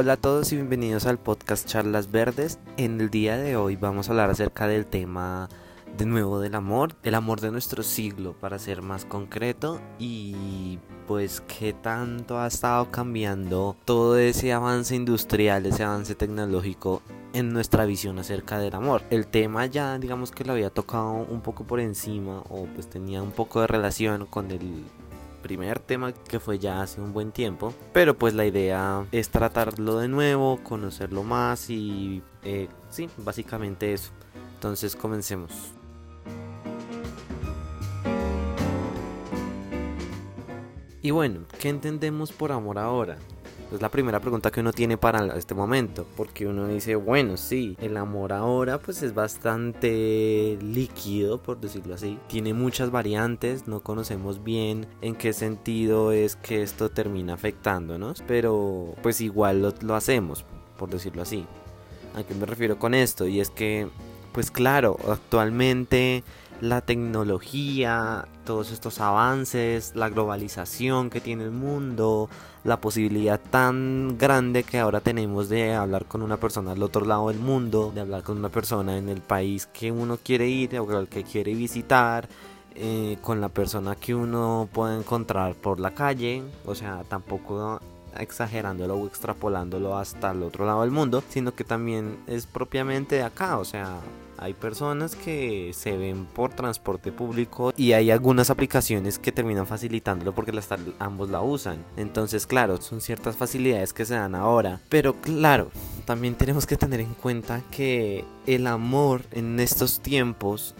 Hola a todos y bienvenidos al podcast Charlas Verdes. En el día de hoy vamos a hablar acerca del tema de nuevo del amor, el amor de nuestro siglo para ser más concreto y pues qué tanto ha estado cambiando todo ese avance industrial, ese avance tecnológico en nuestra visión acerca del amor. El tema ya digamos que lo había tocado un poco por encima o pues tenía un poco de relación con el primer tema que fue ya hace un buen tiempo. Pero pues la idea es tratarlo de nuevo, conocerlo más y eh, sí, básicamente eso. Entonces comencemos. Y bueno, ¿qué entendemos por amor ahora? Es la primera pregunta que uno tiene para este momento, porque uno dice, bueno, sí, el amor ahora pues es bastante líquido, por decirlo así. Tiene muchas variantes, no conocemos bien en qué sentido es que esto termina afectándonos, pero pues igual lo, lo hacemos, por decirlo así. ¿A qué me refiero con esto? Y es que, pues claro, actualmente la tecnología, todos estos avances, la globalización que tiene el mundo, la posibilidad tan grande que ahora tenemos de hablar con una persona al otro lado del mundo, de hablar con una persona en el país que uno quiere ir o el que quiere visitar, eh, con la persona que uno puede encontrar por la calle, o sea, tampoco exagerándolo o extrapolándolo hasta el otro lado del mundo, sino que también es propiamente de acá, o sea, hay personas que se ven por transporte público y hay algunas aplicaciones que terminan facilitándolo porque ambos la usan. Entonces, claro, son ciertas facilidades que se dan ahora. Pero claro, también tenemos que tener en cuenta que el amor en estos tiempos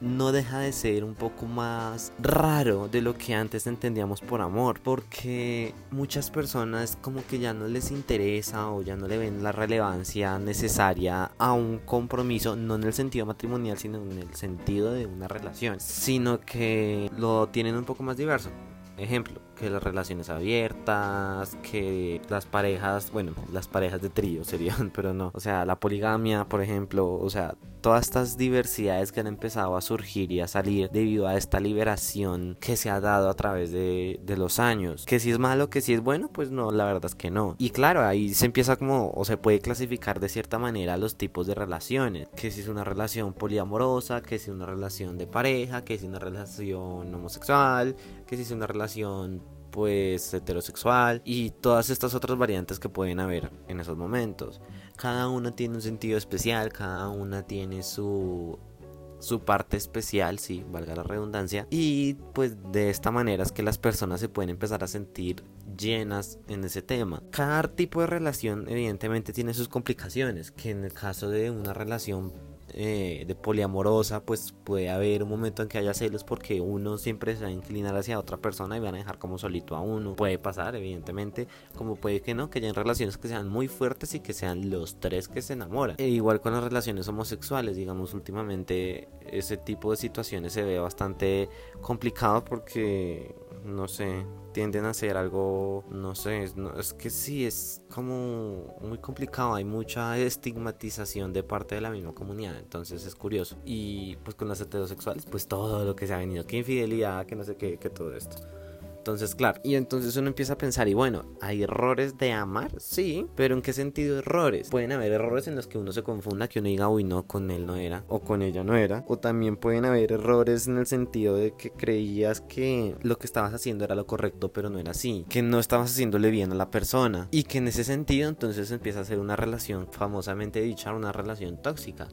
no deja de ser un poco más raro de lo que antes entendíamos por amor, porque muchas personas como que ya no les interesa o ya no le ven la relevancia necesaria a un compromiso, no en el sentido matrimonial, sino en el sentido de una relación, sino que lo tienen un poco más diverso. Ejemplo, que las relaciones abiertas, que las parejas, bueno, las parejas de trío serían, pero no, o sea, la poligamia, por ejemplo, o sea, todas estas diversidades que han empezado a surgir y a salir debido a esta liberación que se ha dado a través de, de los años. Que si es malo, que si es bueno, pues no, la verdad es que no. Y claro, ahí se empieza como, o se puede clasificar de cierta manera los tipos de relaciones. Que si es una relación poliamorosa, que si es una relación de pareja, que si es una relación homosexual, que si es una relación pues heterosexual y todas estas otras variantes que pueden haber en esos momentos. Cada una tiene un sentido especial, cada una tiene su su parte especial, sí, valga la redundancia, y pues de esta manera es que las personas se pueden empezar a sentir llenas en ese tema. Cada tipo de relación evidentemente tiene sus complicaciones, que en el caso de una relación eh, de poliamorosa, pues puede haber un momento en que haya celos porque uno siempre se va a inclinar hacia otra persona y van a dejar como solito a uno. Puede pasar, evidentemente, como puede que no, que hayan relaciones que sean muy fuertes y que sean los tres que se enamoran. E igual con las relaciones homosexuales, digamos, últimamente ese tipo de situaciones se ve bastante complicado porque, no sé, tienden a ser algo, no sé, es, que sí, es como muy complicado, hay mucha estigmatización de parte de la misma comunidad, entonces es curioso. Y pues con las heterosexuales, pues todo lo que se ha venido, que infidelidad, que no sé qué, que todo esto. Entonces, claro, y entonces uno empieza a pensar, y bueno, ¿hay errores de amar? Sí, pero ¿en qué sentido errores? Pueden haber errores en los que uno se confunda, que uno diga, uy, no, con él no era, o con ella no era, o también pueden haber errores en el sentido de que creías que lo que estabas haciendo era lo correcto, pero no era así, que no estabas haciéndole bien a la persona, y que en ese sentido entonces empieza a ser una relación famosamente dicha, una relación tóxica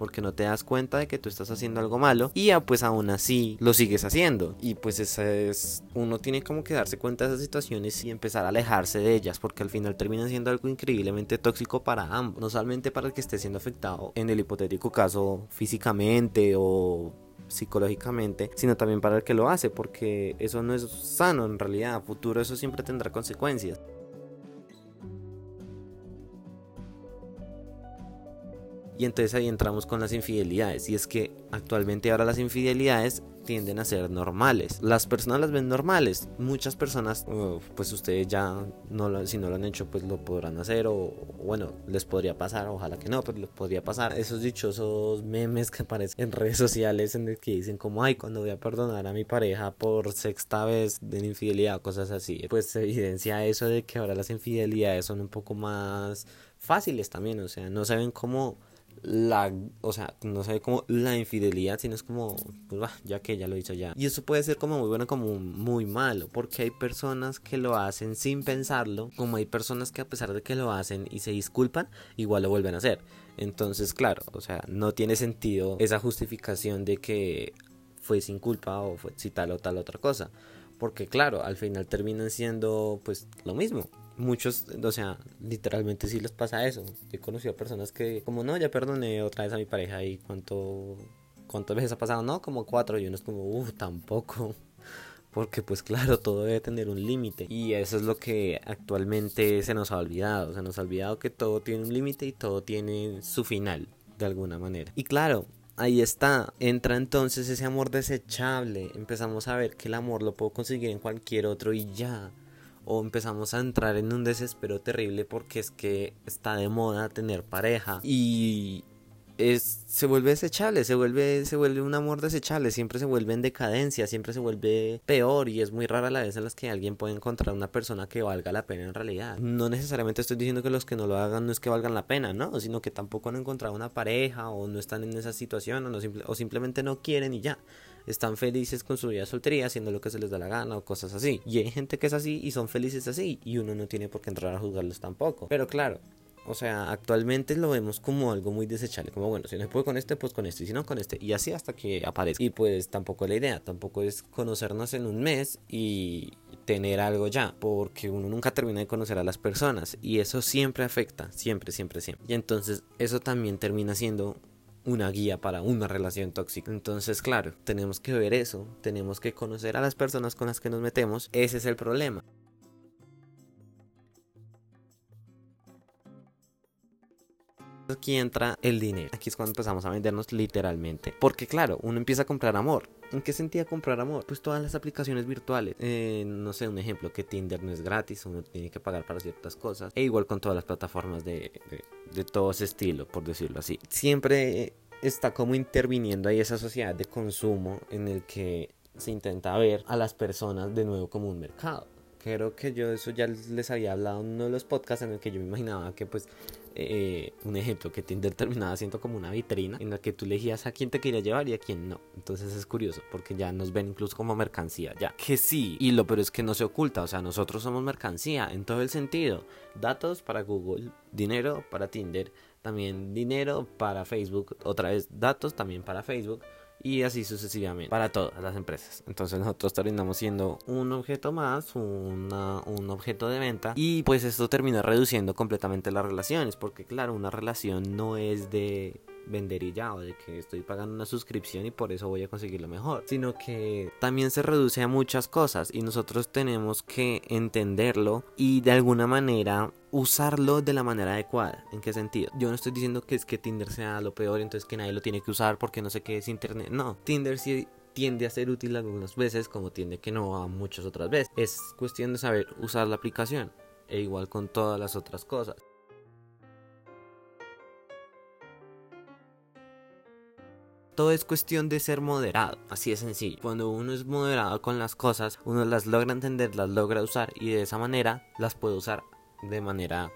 porque no te das cuenta de que tú estás haciendo algo malo y ya pues aún así lo sigues haciendo y pues esa es uno tiene como que darse cuenta de esas situaciones y empezar a alejarse de ellas porque al final terminan siendo algo increíblemente tóxico para ambos no solamente para el que esté siendo afectado en el hipotético caso físicamente o psicológicamente, sino también para el que lo hace, porque eso no es sano en realidad, futuro eso siempre tendrá consecuencias. Y entonces ahí entramos con las infidelidades. Y es que actualmente ahora las infidelidades tienden a ser normales. Las personas las ven normales. Muchas personas, pues ustedes ya, no lo, si no lo han hecho, pues lo podrán hacer. O bueno, les podría pasar. Ojalá que no, pero les podría pasar. Esos dichosos memes que aparecen en redes sociales en el que dicen como, ay, cuando voy a perdonar a mi pareja por sexta vez de infidelidad o cosas así. Pues evidencia eso de que ahora las infidelidades son un poco más fáciles también. O sea, no saben cómo la, o sea, no sabe como la infidelidad, sino es como, pues va, ya que ya lo hizo ya. Y eso puede ser como muy bueno como muy malo, porque hay personas que lo hacen sin pensarlo, como hay personas que a pesar de que lo hacen y se disculpan, igual lo vuelven a hacer. Entonces, claro, o sea, no tiene sentido esa justificación de que fue sin culpa o fue si tal o tal otra cosa. Porque claro, al final terminan siendo pues lo mismo muchos, o sea, literalmente sí les pasa eso. He conocido personas que, como no, ya perdoné otra vez a mi pareja y cuánto, cuántas veces ha pasado, no, como cuatro y uno es como, uff, tampoco. Porque pues claro, todo debe tener un límite. Y eso es lo que actualmente se nos ha olvidado. Se nos ha olvidado que todo tiene un límite y todo tiene su final, de alguna manera. Y claro, ahí está. Entra entonces ese amor desechable. Empezamos a ver que el amor lo puedo conseguir en cualquier otro y ya o empezamos a entrar en un desespero terrible porque es que está de moda tener pareja y se vuelve desechable, se vuelve, se vuelve un amor desechable, siempre se vuelve en decadencia, siempre se vuelve peor y es muy rara la vez en las que alguien puede encontrar una persona que valga la pena en realidad. No necesariamente estoy diciendo que los que no lo hagan no es que valgan la pena, ¿no? Sino que tampoco han encontrado una pareja o no están en esa situación o, no o simplemente no quieren y ya están felices con su vida soltería, haciendo lo que se les da la gana o cosas así. Y hay gente que es así y son felices así y uno no tiene por qué entrar a juzgarlos tampoco. Pero claro, o sea, actualmente lo vemos como algo muy desechable, como bueno, si no se puede con este, pues con este, y si no con este, y así hasta que aparezca. Y pues tampoco es la idea, tampoco es conocernos en un mes y tener algo ya, porque uno nunca termina de conocer a las personas y eso siempre afecta, siempre, siempre, siempre. Y entonces eso también termina siendo una guía para una relación tóxica. Entonces, claro, tenemos que ver eso, tenemos que conocer a las personas con las que nos metemos. Ese es el problema. Aquí entra el dinero. Aquí es cuando empezamos a vendernos literalmente. Porque claro, uno empieza a comprar amor. ¿En qué sentía comprar amor? Pues todas las aplicaciones virtuales. Eh, no sé, un ejemplo, que Tinder no es gratis, uno tiene que pagar para ciertas cosas. E igual con todas las plataformas de, de, de todo ese estilo, por decirlo así. Siempre está como interviniendo ahí esa sociedad de consumo en el que se intenta ver a las personas de nuevo como un mercado. Creo que yo eso ya les había hablado en uno de los podcasts en el que yo me imaginaba que pues eh, un ejemplo que Tinder terminaba siendo como una vitrina en la que tú elegías a quién te quería llevar y a quién no. Entonces es curioso porque ya nos ven incluso como mercancía, ya. Que sí, y lo pero es que no se oculta, o sea, nosotros somos mercancía en todo el sentido. Datos para Google, dinero para Tinder, también dinero para Facebook, otra vez datos también para Facebook y así sucesivamente para todas las empresas. Entonces nosotros terminamos siendo un objeto más, un objeto de venta y pues esto termina reduciendo completamente las relaciones porque claro, una relación no es de vender y ya o de que estoy pagando una suscripción y por eso voy a conseguir lo mejor, sino que también se reduce a muchas cosas y nosotros tenemos que entenderlo y de alguna manera usarlo de la manera adecuada. ¿En qué sentido? Yo no estoy diciendo que es que Tinder sea lo peor, entonces que nadie lo tiene que usar porque no sé qué es internet. No, Tinder sí tiende a ser útil algunas veces como tiende que no a muchas otras veces. Es cuestión de saber usar la aplicación e igual con todas las otras cosas. Todo es cuestión de ser moderado, así de sencillo. Cuando uno es moderado con las cosas, uno las logra entender, las logra usar y de esa manera las puede usar de manera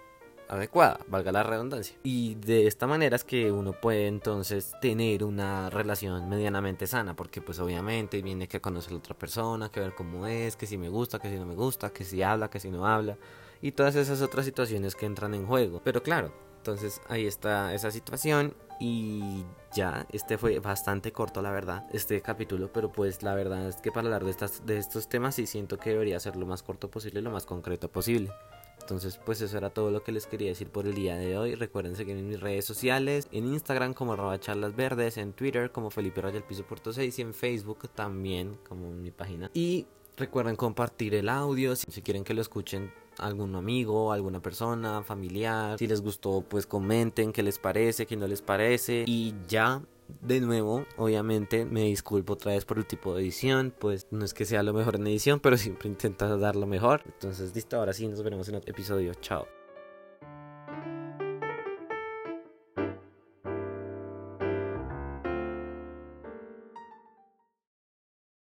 adecuada, valga la redundancia. Y de esta manera es que uno puede entonces tener una relación medianamente sana, porque pues obviamente viene que conocer a la otra persona, que ver cómo es, que si me gusta, que si no me gusta, que si habla, que si no habla, y todas esas otras situaciones que entran en juego. Pero claro, entonces ahí está esa situación y ya, este fue bastante corto la verdad, este capítulo, pero pues la verdad es que para hablar de, estas, de estos temas sí siento que debería ser lo más corto posible lo más concreto posible. Entonces, pues eso era todo lo que les quería decir por el día de hoy. Recuerden seguirme en mis redes sociales, en Instagram como arroba charlas verdes, en Twitter como Felipe Raya el Piso Puerto 6 y en Facebook también como mi página. Y recuerden compartir el audio, si quieren que lo escuchen algún amigo, alguna persona, familiar. Si les gustó, pues comenten qué les parece, qué no les parece. Y ya de nuevo, obviamente me disculpo otra vez por el tipo de edición, pues no es que sea lo mejor en edición, pero siempre intento dar lo mejor. Entonces, listo, ahora sí, nos veremos en otro episodio. Chao.